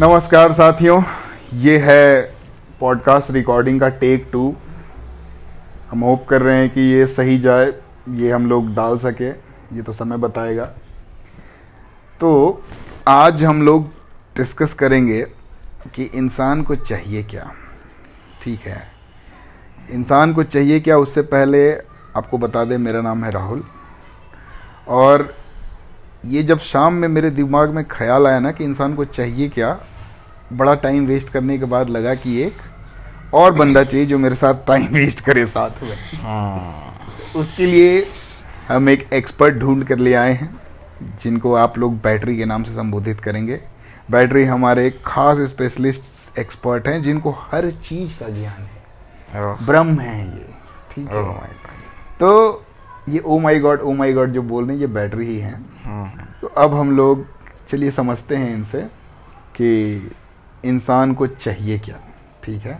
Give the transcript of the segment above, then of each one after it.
नमस्कार साथियों, ये है पॉडकास्ट रिकॉर्डिंग का टेक टू हम होप कर रहे हैं कि ये सही जाए, ये हम लोग डाल सके, ये तो समय बताएगा। तो आज हम लोग डिस्कस करेंगे कि इंसान को चाहिए क्या। ठीक है? इंसान को चाहिए क्या, उससे पहले आपको बता दें, मेरा नाम है राहुल। और ये जब शाम में मेरे दिमाग में ख्याल आया ना कि इंसान को चाहिए क्या बड़ा टाइम वेस्ट करने के बाद लगा कि एक और बंदा चाहिए जो मेरे साथ टाइम वेस्ट करे साथ में। उसके लिए हम एक एक्सपर्ट ढूंढ कर ले आए हैं जिनको आप लोग बैटरी के नाम से संबोधित करेंगे। बैटरी हमारे खास स्पेशलिस्ट एक्सपर्ट हैं जिनको हर चीज़ का ज्ञान है। ब्रह्म है ये ठीक है? तो ये ओ माई गॉड ओ माई गॉड जो बोल रहे हैं ये बैटरी ही हैं। तो अब हम लोग चलिए समझते हैं इनसे कि इंसान को चाहिए क्या ठीक है?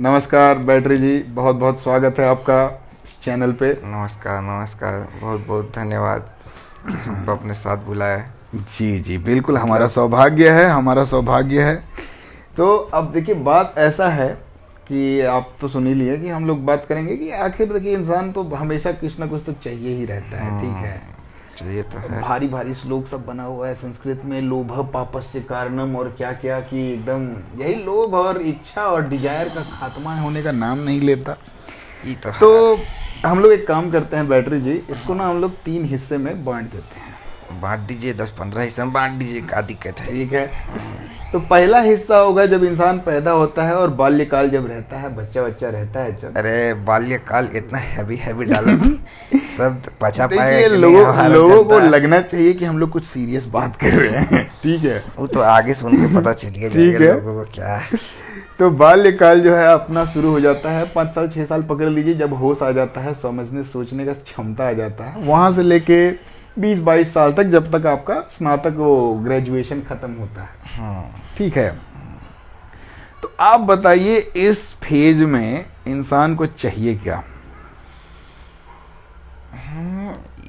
नमस्कार बैटरी जी बहुत बहुत स्वागत है आपका इस चैनल पे। नमस्कार नमस्कार बहुत बहुत धन्यवाद हमको अपने साथ बुलाया जी जी बिल्कुल हमारा सौभाग्य है हमारा सौभाग्य है। तो अब देखिए बात ऐसा है कि आप तो सुन ही लिए कि हम लोग बात करेंगे कि आखिर देखिए इंसान तो हमेशा कुछ ना कुछ तो चाहिए ही रहता है ठीक है? ये तो है। भारी भारी श्लोक सब बना हुआ है संस्कृत में लोभ पापस्य कारणम और क्या क्या कि एकदम यही लोभ और इच्छा और डिज़ायर का खात्मा होने का नाम नहीं लेता। ये तो, तो हम लोग एक काम करते हैं बैटरी जी इसको ना हम लोग तीन हिस्से में बांट देते हैं। बांट दीजिए दस पंद्रह हिस्से में बांट दीजिए क्या दिक्कत है? ठीक है। तो पहला हिस्सा होगा जब इंसान पैदा होता है और बाल्यकाल जब रहता है बच्चा बच्चा रहता है जब अरे बाल्यकाल इतना हैवी हैवी डालो सब पचा पाए लोगों लोगों को लगना चाहिए कि हम लोग कुछ सीरियस बात कर रहे हैं। ठीक है। वो तो आगे सुन के पता चल गया ठीक है। लोगों को क्या है। तो बाल्यकाल जो है अपना शुरू हो जाता है। पाँच साल छः साल पकड़ लीजिए जब होश आ जाता है समझने सोचने का क्षमता आ जाता है। वहाँ से लेके बीस बाईस साल तक जब तक आपका स्नातक वो ग्रेजुएशन खत्म होता है। हाँ। ठीक है? तो आप बताइए इस फ़ेज़ में इंसान को चाहिए क्या?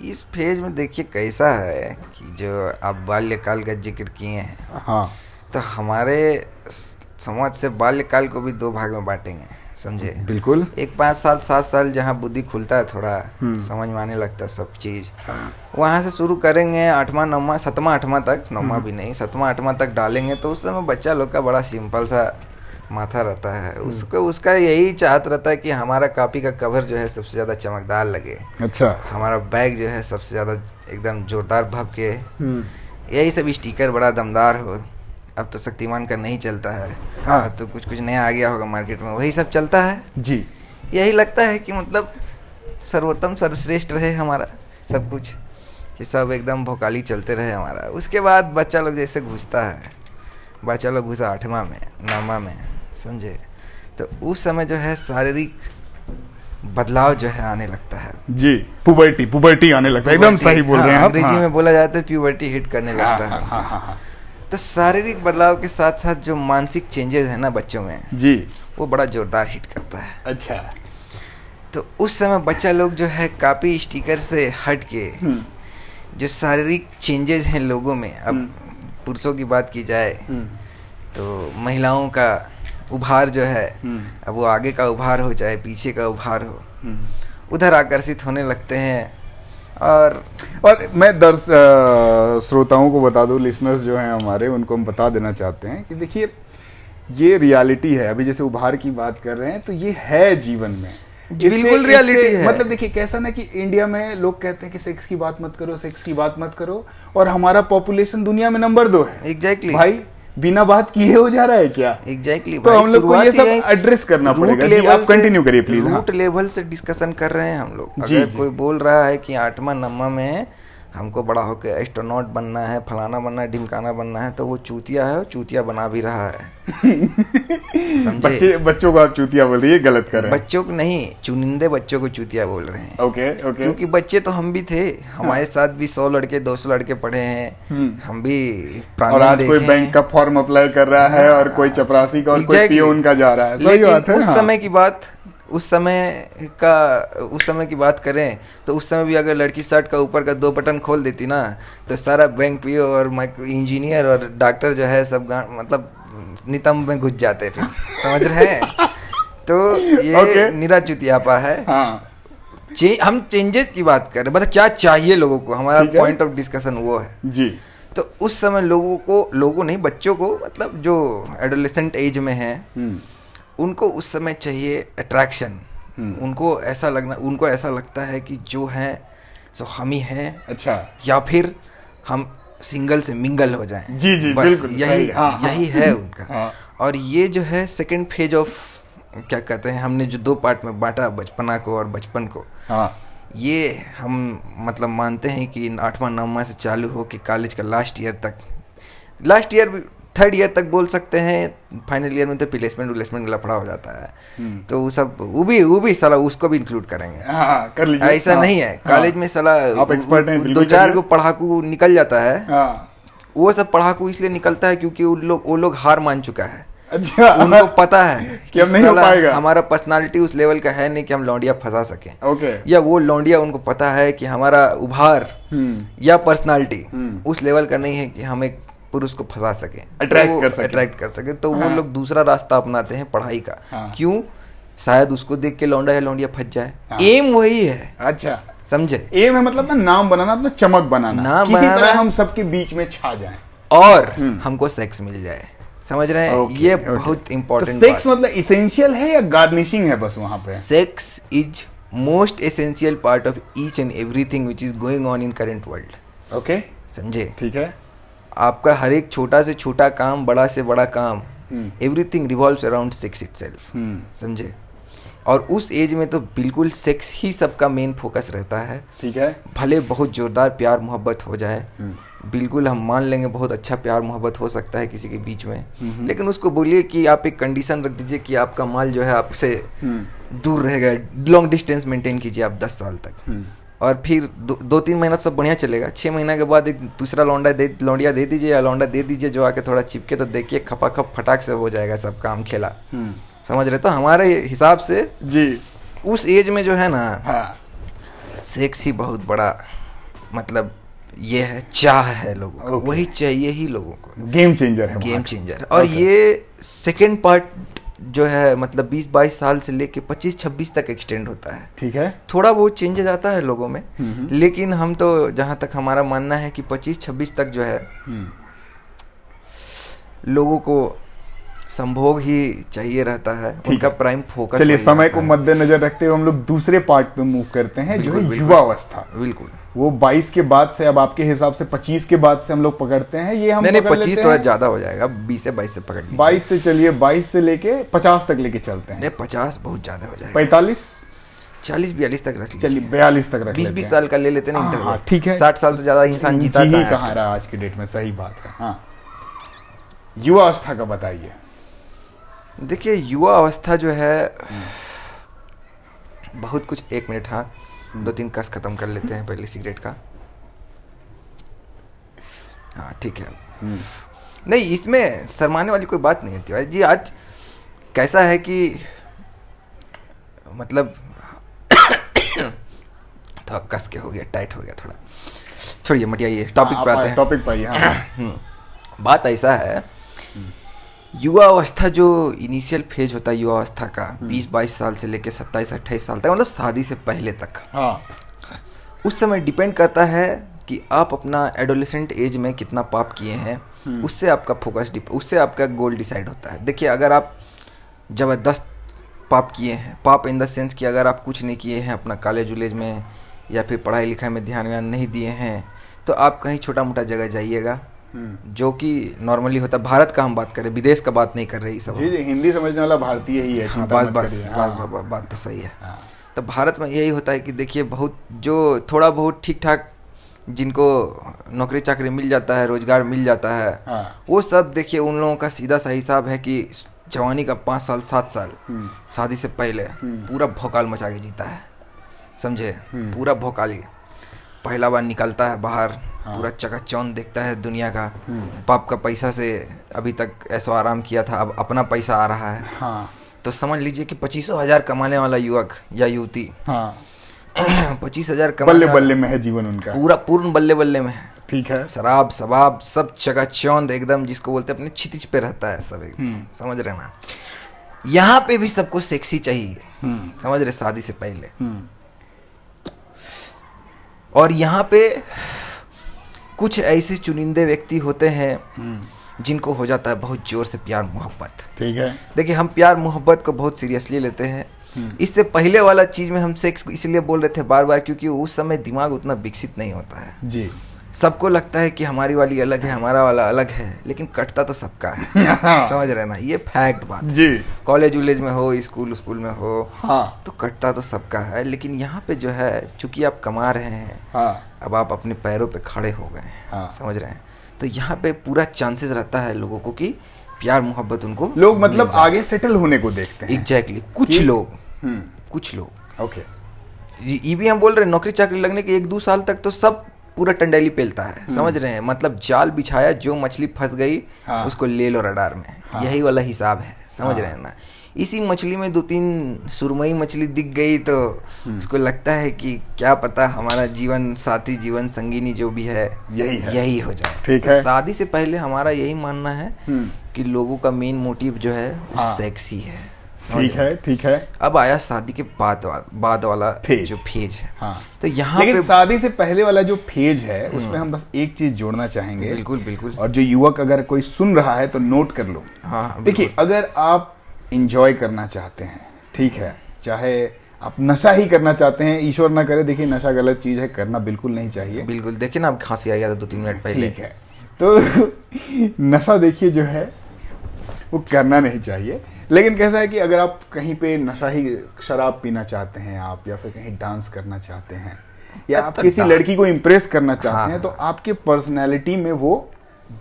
इस फ़ेज़ में देखिए कैसा है कि जो आप बाल्यकाल का ज़िक्र किए हैं हाँ। तो हमारे समाज से बाल्यकाल को भी दो भाग में बांटेंगे। समझे? बिल्कुल। एक पाँच साल सात साल जहाँ बुद्धि खुलता है थोड़ा हम्म। समझ में आने लगता है सब चीज़। वहाँ से शुरू करेंगे आठवां नौवां सतवां आठवां तक नौवां भी नहीं सतवां आठवां तक डालेंगे तो उस समय बच्चा लोग का बड़ा सिंपल सा माथा रहता है। उसको उसका यही चाहत रहता है कि हमारा कॉपी का कवर जो है सबसे ज़्यादा चमकदार लगे। अच्छा। हमारा बैग जो है सबसे ज़्यादा एकदम जोरदार भपके हम्म, यही सब स्टिकर बड़ा दमदार हो अब तो शक्तिमान का नहीं चलता है। हाँ। अब तो कुछ कुछ नया आ गया होगा मार्केट में। वही सब चलता है। जी। यही लगता है कि मतलब सर्वोत्तम सर्वश्रेष्ठ रहे हमारा सब कुछ। कि सब एकदम भोकाली चलते रहे हमारा। उसके बाद बच्चा लोग जैसे घुसता है। बच्चा लोग घुसा आठवां में नौवा में समझे? तो उस समय जो है शारीरिक बदलाव जो है आने लगता है। जी पुबर्टी पुबर्टी आने लगता है। एकदम सही बोल रहे हैं हाँ, अंग्रेज़ी हाँ। में बोला जाता है प्यूबर्टी हिट करने हाँ, लगता हाँ, है हाँ, हाँ, हाँ। तो शारीरिक बदलाव के साथ साथ जो मानसिक चेंजेस है ना बच्चों में जी। वो बड़ा जोरदार हिट करता है। अच्छा। तो उस समय बच्चा लोग जो है कापी स्टिकर से हट के हम्म, जो शारीरिक चेंजेस हैं लोगों में अब पुरुषों की बात की जाए हम्म, तो महिलाओं का उभार जो है हम्म, अब वो आगे का उभार हो चाहे पीछे का उभार हो हम्म। उधर आकर्षित होने लगते हैं। और और मैं दर्श श्रोताओं को बता दूँ लिसनर्स जो हैं हमारे उनको हम बता देना चाहते हैं कि देखिए ये रियलिटी है अभी जैसे उभार की बात कर रहे हैं तो ये है जीवन में बिल्कुल इससे- है। मतलब देखिए कैसा ना कि इंडिया में लोग कहते हैं कि सेक्स की बात मत करो सेक्स की बात मत करो और हमारा पॉपुलेशन दुनिया में नंबर दो है एग्जैक्टली exactly. भाई बिना बात किए हो जा रहा है क्या एग्जैक्टली exactly, तो हम लोग को ये सब एड्रेस करना पड़ेगा। जी, आप कंटिन्यू करिए, हाँ। रूट लेवल से डिस्कशन कर रहे हैं हम लोग जी, अगर। कोई बोल रहा है कि आठवा नम्मा में हमको बड़ा होकर एस्ट्रोनॉट बनना है फलाना बनना है ढिमकाना बनना है तो वो चूतिया है और चूतिया बना भी रहा है। समझे? बच्चे बच्चों को आप चूतिया बोल रही है गलत कर रहे हैं। बच्चों को नहीं चुनिंदे बच्चों को चूतिया बोल रहे हैं। Okay okay. क्योंकि बच्चे तो हम भी थे हमारे साथ भी सौ लड़के दो सौ लड़के पढ़े हैं हम्म। हम भी और आज कोई बैंक का फॉर्म अप्लाई कर रहा है और कोई चपरासी का और कोई. पियोन का जा रहा है। है उस हाँ। समय की बात उस समय का उस समय की बात करें तो उस समय भी अगर लड़की शर्ट का ऊपर का दो बटन खोल देती ना तो सारा बैंक पीओ और इंजीनियर और डॉक्टर जो है सब मतलब नितंब में घुस जाते फिर। समझ रहे हैं? तो ये Okay. निरा चुतियापा है। हाँ। चे, हम चेंजेस की बात कर रहे हैं मतलब क्या चाहिए लोगों को? हमारा पॉइंट ऑफ़ डिस्कशन वो है। जी। तो उस समय लोगों को लोगों नहीं बच्चों को मतलब जो एडोलेसेंट एज में है हम्म। उनको उस समय चाहिए अट्रैक्शन उनको ऐसा लगना उनको ऐसा लगता है कि जो है सो हम ही हैं। अच्छा। या फिर हम सिंगल से मिंगल हो जाएँ। जी, जी, बस बिल्कुल, यही सही, हाँ, हाँ। है उनका। हाँ। और ये जो है सेकंड फ़ेज़ ऑफ़ क्या कहते हैं हमने जो दो पार्ट में बांटा बचपना को और बचपन को। हाँ। ये हम मतलब मानते हैं कि आठवां नौवां से चालू हो कि कॉलेज का लास्ट ईयर तक लास्ट ईयर थर्ड ईयर तक बोल सकते हैं फाइनल ईयर में तो प्लेसमेंट विलेसमेंट लफड़ा हो जाता है। तो वो सब वो भी वो भी साला उसको भी इंक्लूड करेंगे। हाँ कर लीजिए। ऐसा हाँ, नहीं है। हाँ। कॉलेज में साला आप expert हैं, दो चार को पढ़ाकू निकल जाता है। हाँ। वो सब पढ़ाकू इसलिए निकलता है क्योंकि वो लोग वो लोग हार मान चुका है। अच्छा। उनको पता है कि अब नहीं हो पाएगा। हमारा पर्सनालिटी उस लेवल का है नहीं कि हम लौंडिया फंसा सके। ओके। या वो लौंडिया उनको पता है कि हमारा उभार हम्म। या पर्सनालिटी हम्म। उस लेवल का नहीं है कि हम एक पुरुष को फंसा सके। Attract कर सकें। अट्रैक्ट कर सके। तो वो हाँ। लोग दूसरा रास्ता अपनाते हैं पढ़ाई का। हाँ। क्यों? शायद उसको देख के लौंडा या लौंडिया फंस जाए। हाँ। एम वही है। अच्छा। समझे? एम है मतलब ना नाम बनाना तो चमक बनाना। नाम किसी बनाना- तरह हम सबके बीच में छा जाएँ। और हम्म। हमको सेक्स मिल जाए। समझ रहे हैं? Okay, ये okay. बहुत तो इंपॉर्टेंट सेक्स मतलब इसेंशियल है या गार्निशिंग है बस वहाँ पे? Sex is most essential part of each and everything which is going on in current world okay समझे? ठीक है। आपका हर एक छोटा से छोटा काम बड़ा से बड़ा काम हम्म। Everything revolves around sex hmm. समझे? और उस एज में तो बिल्कुल सेक्स ही सबका मेन फोकस रहता है। ठीक है। भले बहुत जोरदार प्यार मोहब्बत हो जाए हम्म। बिल्कुल हम मान लेंगे बहुत अच्छा प्यार मोहब्बत हो सकता है किसी के बीच में लेकिन उसको बोलिए कि आप एक कंडीशन रख दीजिए कि आपका माल जो है आपसे हम्म। दूर रहेगा लॉन्ग डिस्टेंस मेंटेन कीजिए आप दस साल तक। हम्म। और फिर दो, दो तीन महीना सब बढ़िया चलेगा। छः महीना के बाद एक दूसरा लौंडा दे लौंडिया दे दीजिए या लौंडा दे दीजिए जो आके थोड़ा चिपके तो देखिए खपा खप फटाक से हो जाएगा सब काम खेला। हम्म। समझ रहे? तो हमारे हिसाब से जी। उस एज में जो है ना हाँ। सेक्स ही बहुत बड़ा मतलब ये है चाह है लोगों को। Okay. वही चाहिए ही लोगों को। गेम चेंजर है गेम चेंजर और Okay. ये सेकेंड पार्ट जो है मतलब 20-22 साल से लेके 25-26 तक एक्सटेंड होता है। ठीक है। थोड़ा बहुत चेंजेस आता है लोगों में हम्म। लेकिन हम तो जहाँ तक हमारा मानना है कि 25-26 तक जो है हम्म। लोगों को संभोग ही चाहिए रहता है ठीक उनका है। प्राइम फोकस चलिए समय को मद्देनजर रखते हुए हम लोग दूसरे पार्ट पे मूव करते हैं जो है। युवा अवस्था बिल्कुल। वो 22 के बाद से अब आपके हिसाब से 25 के बाद से हम लोग पकड़ते हैं ये हम नहीं नहीं पकड़ पच्चीस लेते थोड़ा ज़्यादा हो जाएगा बीस से बाईस से पकड़ लीजिए। 22 से चलिए 22 से लेके 50 तक लेके चलते हैं। नहीं पचास बहुत ज़्यादा हो जाएगा। पैंतालीस? चालीस बयालीस तक रख चलिए बयालीस तक रख बीस बीस साल का ले लेते हैं ना हाँ, हाँ, ठीक है। साठ साल से ज़्यादा इंसान जीता कहाँ रहा आज की डेट में? सही बात है हाँ। युवा अवस्था का बताइए। देखिए युवा अवस्था जो है बहुत कुछ एक मिनट हाँ दो तीन कस खत्म कर लेते हैं पहले सिगरेट का। हाँ ठीक है। हम्म, नहीं इसमें शर्माने वाली कोई बात नहीं होती। भाई जी आज कैसा है कि मतलब थोड़ा कस के हो गया टाइट हो गया थोड़ा। छोड़िए मटियाइए टॉपिक हाँ, पे आते हैं। टॉपिक पर हाँ। हम्म, बात ऐसा है युवा अवस्था जो इनिशियल फ़ेज़ होता है युवा अवस्था का बीस बाईस साल से लेकर सत्ताईस अट्ठाईस साल तक मतलब शादी से पहले तक। हाँ। उस समय डिपेंड करता है कि आप अपना एडोलेसेंट एज में कितना पाप किए हैं उससे आपका फोकस डिप उससे आपका गोल डिसाइड होता है। देखिए अगर आप ज़बरदस्त पाप किए हैं पाप इन द सेंस कि अगर आप कुछ नहीं किए हैं अपना कॉलेज उलेज में या फिर पढ़ाई लिखाई में ध्यान व्यान नहीं दिए हैं तो आप कहीं छोटा मोटा जगह जाइएगा। हम्म। जो कि नॉर्मली होता है भारत का हम बात करें विदेश का बात नहीं कर रहे सब जी जी हिंदी समझने वाला भारतीय ही है हाँ, बात बस करिए, बात, हाँ, बात, बात तो सही है। हाँ, तो भारत में यही होता है कि देखिए बहुत जो थोड़ा बहुत ठीक ठाक जिनको नौकरी चाकरी मिल जाता है रोज़गार मिल जाता है हाँ, वो सब देखिए उन लोगों का सीधा सा हिसाब है कि जवानी का पाँच साल सात साल हम्म, शादी से पहले हम्म। पूरा भोकाल मचा के जीता है समझे? हम्म। पूरा भोकाली पहला बार निकलता है बाहर हाँ। पूरा चकाचौंध देखता है दुनिया का। पाप का पैसा से अभी तक ऐसा आराम किया था अब अपना पैसा आ रहा है। हाँ। तो समझ लीजिए कि पच्चीसों हज़ार कमाने वाला युवक या युवती। हाँ। पच्चीस हज़ार बल्ले बल्ले में है जीवन उनका। पूरा पूर्ण बल्ले बल्ले में है। ठीक है। शराब शबाब सब चकाचौंध एकदम जिसको बोलते हैं अपने छितिज पे रहता है सब एकदम। हम्म। समझ रहे ना? यहाँ पे भी सबको सेक्सी चाहिए। हम्म। समझ रहे शादी से पहले। हम्म। और यहाँ पे कुछ ऐसे चुनिंदे व्यक्ति होते हैं हम्म। जिनको हो जाता है बहुत ज़ोर से प्यार मोहब्बत। ठीक है। देखिए हम प्यार मोहब्बत को बहुत सीरियसली लेते हैं। इससे पहले वाला चीज़ में हम सेक्स इसलिए बोल रहे थे बार बार क्योंकि उस समय दिमाग उतना विकसित नहीं होता है। जी। सबको लगता है कि हमारी वाली अलग है हमारा वाला अलग है लेकिन कटता तो सबका है। समझ रहे ना? ये फैक्ट बात जी। कॉलेज उलेज में हो स्कूल स्कूल में हो हाँ। तो कटता तो सबका है लेकिन यहाँ पे जो है चूँकि आप कमा रहे हैं हाँ। अब आप अपने पैरों पे खड़े हो गए हैं हाँ। समझ रहे हैं? तो यहाँ पे पूरा चांसेस रहता है लोगों को कि प्यार मोहब्बत उनको लोग मतलब आगे सेटल होने को देखते हैं। एग्जैक्टली कुछ लोग हम्म। कुछ लोग। ओके भी हम बोल रहे हैं नौकरी चाकरी लगने के एक दो साल तक तो सब पूरा टंडेली पेलता है समझ रहे हैं मतलब जाल बिछाया जो मछली फंस गई हाँ। उसको ले लो रडार में हाँ। यही वाला हिसाब है समझ हाँ। रहे हैं ना इसी मछली में दो तीन सुरमई मछली दिख गई तो हम्म। उसको लगता है कि क्या पता हमारा जीवन साथी जीवन संगीनी जो भी है यही है। यही हो जाए ठीक तो है। शादी से पहले हमारा यही मानना है हम्म कि लोगों का मेन मोटिव जो है वो हाँ। सेक्सी है समझ ठीक है ठीक है। अब आया शादी के बाद बाद वाला फ़ेज़। जो फ़ेज़ है। हाँ। तो यहाँ लेकिन पे शादी से पहले वाला जो फ़ेज़ है उसमें हम बस एक चीज़ जोड़ना चाहेंगे। बिल्कुल बिल्कुल। और जो युवक अगर कोई सुन रहा है तो नोट कर लो। हाँ देखिए अगर आप इंजॉय करना चाहते हैं ठीक है चाहे आप नशा ही करना चाहते हैं ईश्वर ना करे देखिए नशा गलत चीज़ है करना बिल्कुल नहीं चाहिए। बिल्कुल देखिए ना आप खांसी आ गया था दो तीन मिनट पहले। ठीक है। तो नशा देखिए जो है वो करना नहीं चाहिए। लेकिन कैसा है कि अगर आप कहीं पे नशा ही शराब पीना चाहते हैं आप या फिर कहीं डांस करना चाहते हैं या आप किसी लड़की को इम्प्रेस करना चाहते हाँ, हैं तो आपके पर्सनैलिटी में वो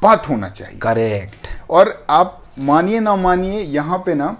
बात होना चाहिए। करेक्ट और आप मानिए ना मानिए यहाँ पे ना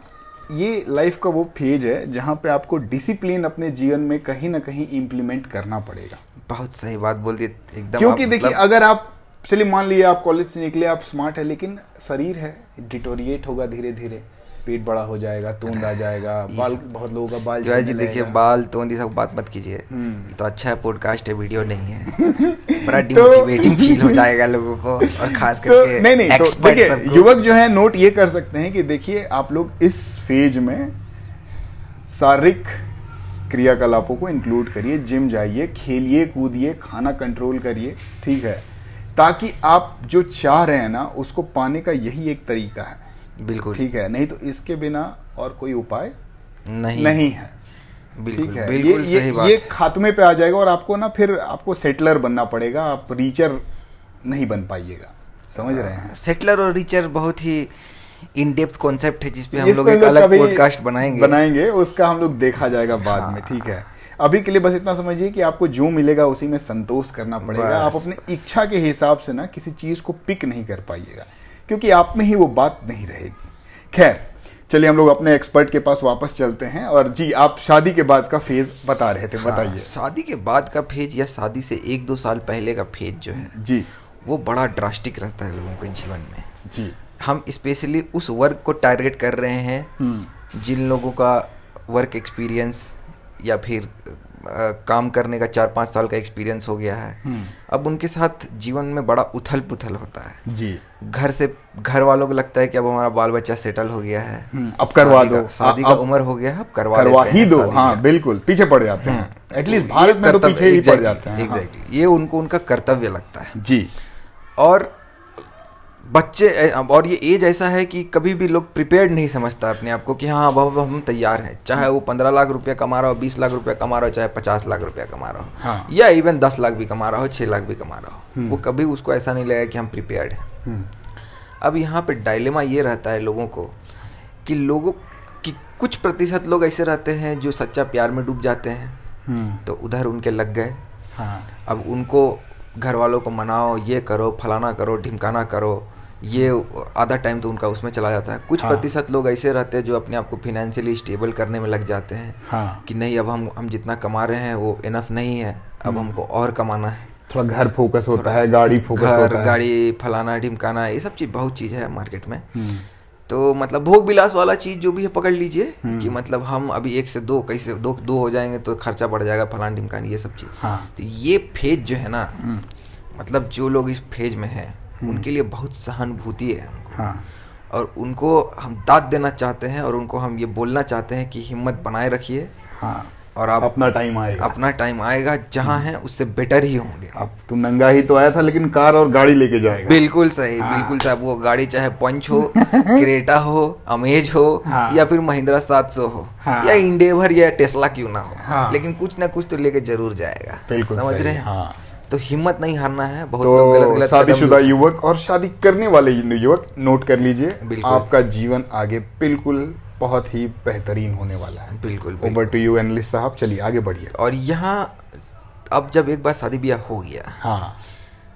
ये लाइफ का वो फ़ेज़ है जहाँ पे आपको डिसिप्लिन अपने जीवन में कहीं ना कहीं इम्प्लीमेंट करना पड़ेगा। बहुत सही बात बोल दी एकदम क्योंकि देखिए मतलब- अगर आप चलिए मान लीजिए आप कॉलेज से निकले आप स्मार्ट है लेकिन शरीर है डिटोरिएट होगा धीरे धीरे पेट बड़ा हो जाएगा तूंद आ जाएगा बाल बहुत लोगों का बाल तिवारी जी देखिए बाल तो ये सब बात मत कीजिए। हम्म। तो अच्छा है पॉडकास्ट है वीडियो नहीं है। बड़ा डिमोटिवेटिंग फील हो जाएगा लोगों को और खास तो करके नहीं नहीं तो एक्सपर्ट युवक जो है नोट ये कर सकते हैं कि देखिए आप लोग इस फ़ेज़ में शारीरिक क्रियाकलापों को इंक्लूड करिए जिम जाइए खेलिए कूदिए खाना कंट्रोल करिए ठीक है? ताकि आप जो चाह रहे हैं ना उसको पाने का यही एक तरीका है। बिल्कुल। ठीक है नहीं तो इसके बिना और कोई उपाय नहीं। नहीं है। बिल्कुल ठीक है बिल्कुल ये सही ये, बात। ये खात्मे पे आ जाएगा और आपको ना फिर आपको सेटलर बनना पड़ेगा आप रीचर नहीं बन पाइएगा। समझ रहे हैं? सेटलर और रिचर बहुत ही इन डेप्थ कॉन्सेप्ट है जिसपे हम लोग एक अलग पॉडकास्ट बनाएँगे। बनाएँगे उसका हम लोग देखा जाएगा बाद में हाँ। ठीक है। अभी के लिए बस इतना समझिए कि आपको जो मिलेगा उसी में संतोष करना पड़ेगा। आप अपने इच्छा के हिसाब से ना किसी चीज़ को पिक नहीं कर पाइएगा। क्योंकि आप में ही वो बात नहीं रहेगी। खैर चलिए हम लोग अपने एक्सपर्ट के पास वापस चलते हैं और जी आप शादी के बाद का फ़ेज़ बता रहे थे हाँ, बताइए। शादी के बाद का फ़ेज़ या शादी से एक दो साल पहले का फ़ेज़ जो है जी। वो बड़ा ड्रास्टिक रहता है लोगों के जीवन में। जी। हम स्पेशली उस वर्क को टारगेट कर रहे हैं हम्म। जिन लोगों का वर्क एक्सपीरियंस या फिर काम करने का चार पाँच साल का एक्सपीरियंस हो गया है। हम्म। अब उनके साथ जीवन में बड़ा उथल पुथल होता है। जी। घर से घर वालों को लगता है कि अब हमारा बाल बच्चा सेटल हो गया है। हम्म, अब करवा दो। शादी का उम्र हो गया है अब करवा करवा ही दो। हाँ बिल्कुल पीछे पड़ जाते हैं। एटलीस्ट भारत में तो पीछे ही पड़ जाते हैं। exactly. ये उनको उनका कर्तव्य लगता है। जी। और बच्चे और ये एज ऐसा है कि कभी भी लोग प्रिपेयर्ड नहीं समझता अपने आप को कि हाँ अब अब हम तैयार हैं। चाहे वो पंद्रह लाख रुपया कमा रहा हो बीस लाख रुपया कमा रहा हो चाहे पचास लाख रुपया कमा रहा हो हाँ। या इवन दस लाख भी कमा रहा हो छः लाख भी कमा रहा हो। वो कभी उसको ऐसा नहीं लगेगा कि हम प्रिपेयर्ड हैं। हम्म, अब यहाँ पे डायलेमा ये रहता है लोगों को कि लोगों कि कुछ प्रतिशत लोग ऐसे रहते हैं जो सच्चा प्यार में डूब जाते हैं। हम्म, तो उधर उनके लग गए। हाँ। अब उनको घर वालों को मनाओ ये करो फलाना करो ढिमकाना करो ये आधा टाइम तो उनका उसमें चला जाता है। कुछ हाँ। प्रतिशत लोग ऐसे रहते हैं जो अपने आप को फिनेंशियली स्टेबल करने में लग जाते हैं हाँ। कि नहीं अब हम हम जितना कमा रहे हैं वो इनफ नहीं है अब हमको और कमाना है। थोड़ा घर फोकस होता है गाड़ी फोकस घर होता है। गाड़ी फलाना ढिमकाना ये सब चीज़ बहुत चीज़ है मार्केट में। हम्म, तो मतलब भोग विलास वाला चीज़ जो भी है पकड़ लीजिए कि मतलब हम अभी एक से दो कैसे दो दो हो जाएँगे तो खर्चा बढ़ जाएगा फलान ढिमकान ये सब चीज़। हाँ। तो ये फ़ेज़ जो है ना मतलब जो लोग इस फ़ेज़ में हैं उनके लिए बहुत सहानुभूति है हमको। हाँ। और उनको हम दाद देना चाहते हैं और उनको हम ये बोलना चाहते हैं कि हिम्मत बनाए रखिए। हाँ। और आप अपना टाइम आएगा। अपना टाइम आएगा जहाँ हैं उससे बेटर ही होंगे। अब तू नंगा ही तो आया था लेकिन कार और गाड़ी लेके जाएगा। बिल्कुल सही हाँ। बिल्कुल साहब वो गाड़ी चाहे पंच हो क्रेटा हो अमेज हो हाँ। या फिर महिंद्रा 700 हो हाँ। या इंडेवर या टेस्ला क्यों ना हो। हाँ। लेकिन कुछ ना कुछ तो लेके ज़रूर जाएगा। समझ रहे हैं? हाँ। तो हिम्मत नहीं हारना है बहुत लोग गलत तो गलत शादीशुदा युवक और शादी करने वाले युवक नोट कर लीजिए आपका जीवन आगे बिल्कुल बहुत ही बेहतरीन होने वाला है। बिल्कुल बिल्कुल। ओवर टू यू एनलिस्ट साहब चलिए आगे बढ़िए। और यहाँ अब जब एक बार शादी ब्याह हो गया हाँ।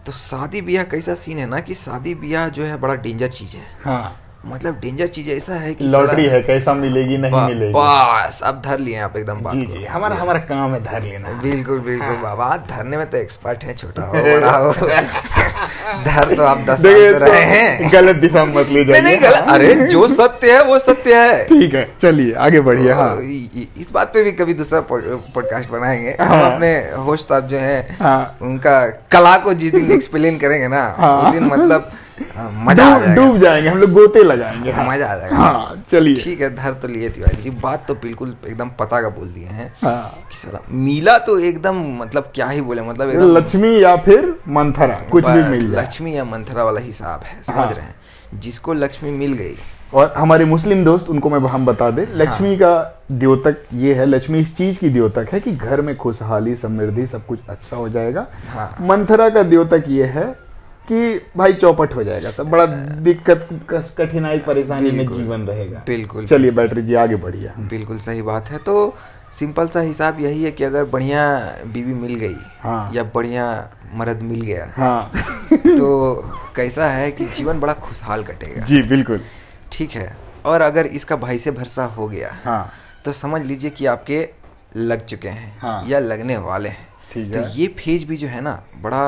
तो शादी ब्याह कैसा सीन है ना कि शादी ब्याह जो है बड़ा डेंजर चीज़ है। हाँ। मतलब डेंजर चीज़ ऐसा है कि लॉटरी है कैसा मिलेगी नहीं बा- मिलेगी। बस अब धर लिए आप एकदम बात जी जी हमारा हमारा काम है धर लेना। बिल्कुल बिल्कुल हाँ। बाबा धरने में तो एक्सपर्ट है छोटा हो बड़ा हो। धर तो आप दस साल रहे हैं। गलत दिशा मत ले जाइए नहीं गलत अरे जो सत्य है वो सत्य है। ठीक है चलिए आगे बढ़िए हाँ। तो इस बात पे भी कभी दूसरा पॉडकास्ट बनाएँगे। हम हाँ। अपने होस्ट साहब जो है हाँ। उनका कला को जिस दिन एक्सप्लेन करेंगे ना हाँ। उस दिन मतलब हाँ, मज़ा डूब जाएँगे। हम लोग गोते लगाएँगे। हाँ मज़ा आ जाएगा। हाँ चलिए। ठीक है धर तो लिए तिवारी जी। बात तो बिल्कुल एकदम पता का बोल दिए हैं हाँ। कि साला मिला तो एकदम मतलब क्या ही बोले मतलब एकदम लक्ष्मी या फिर मंथरा कुछ भी मिल जाए। लक्ष्मी या मंथरा वाला हिसाब है समझ हाँ। रहे हैं। जिसको लक्ष्मी मिल गई। और हमारे मुस्लिम दोस्त उनको मैं हम बता दें लक्ष्मी का द्योतक ये है लक्ष्मी इस चीज़ की द्योतक है कि घर में खुशहाली समृद्धि सब कुछ अच्छा हो जाएगा। हाँ। मंथरा का द्योतक ये है कि भाई चौपट हो जाएगा सब बड़ा दिक्कत कठिनाई परेशानी में जीवन रहेगा। बिल्कुल चलिए बैटरी जी आगे बढ़िए। बिल्कुल सही बात है तो सिंपल सा हिसाब यही है कि अगर बढ़िया बीवी मिल गई हाँ। या बढ़िया मर्द मिल गया हाँ। तो कैसा है कि जीवन बड़ा खुशहाल कटेगा। जी बिल्कुल। ठीक है और अगर इसका भाई से भरसा हो गया हाँ। तो समझ लीजिए कि आपके लग चुके हैं हाँ। या लगने वाले हैं। ठीक तो है। ये फ़ेज़ भी जो है ना बड़ा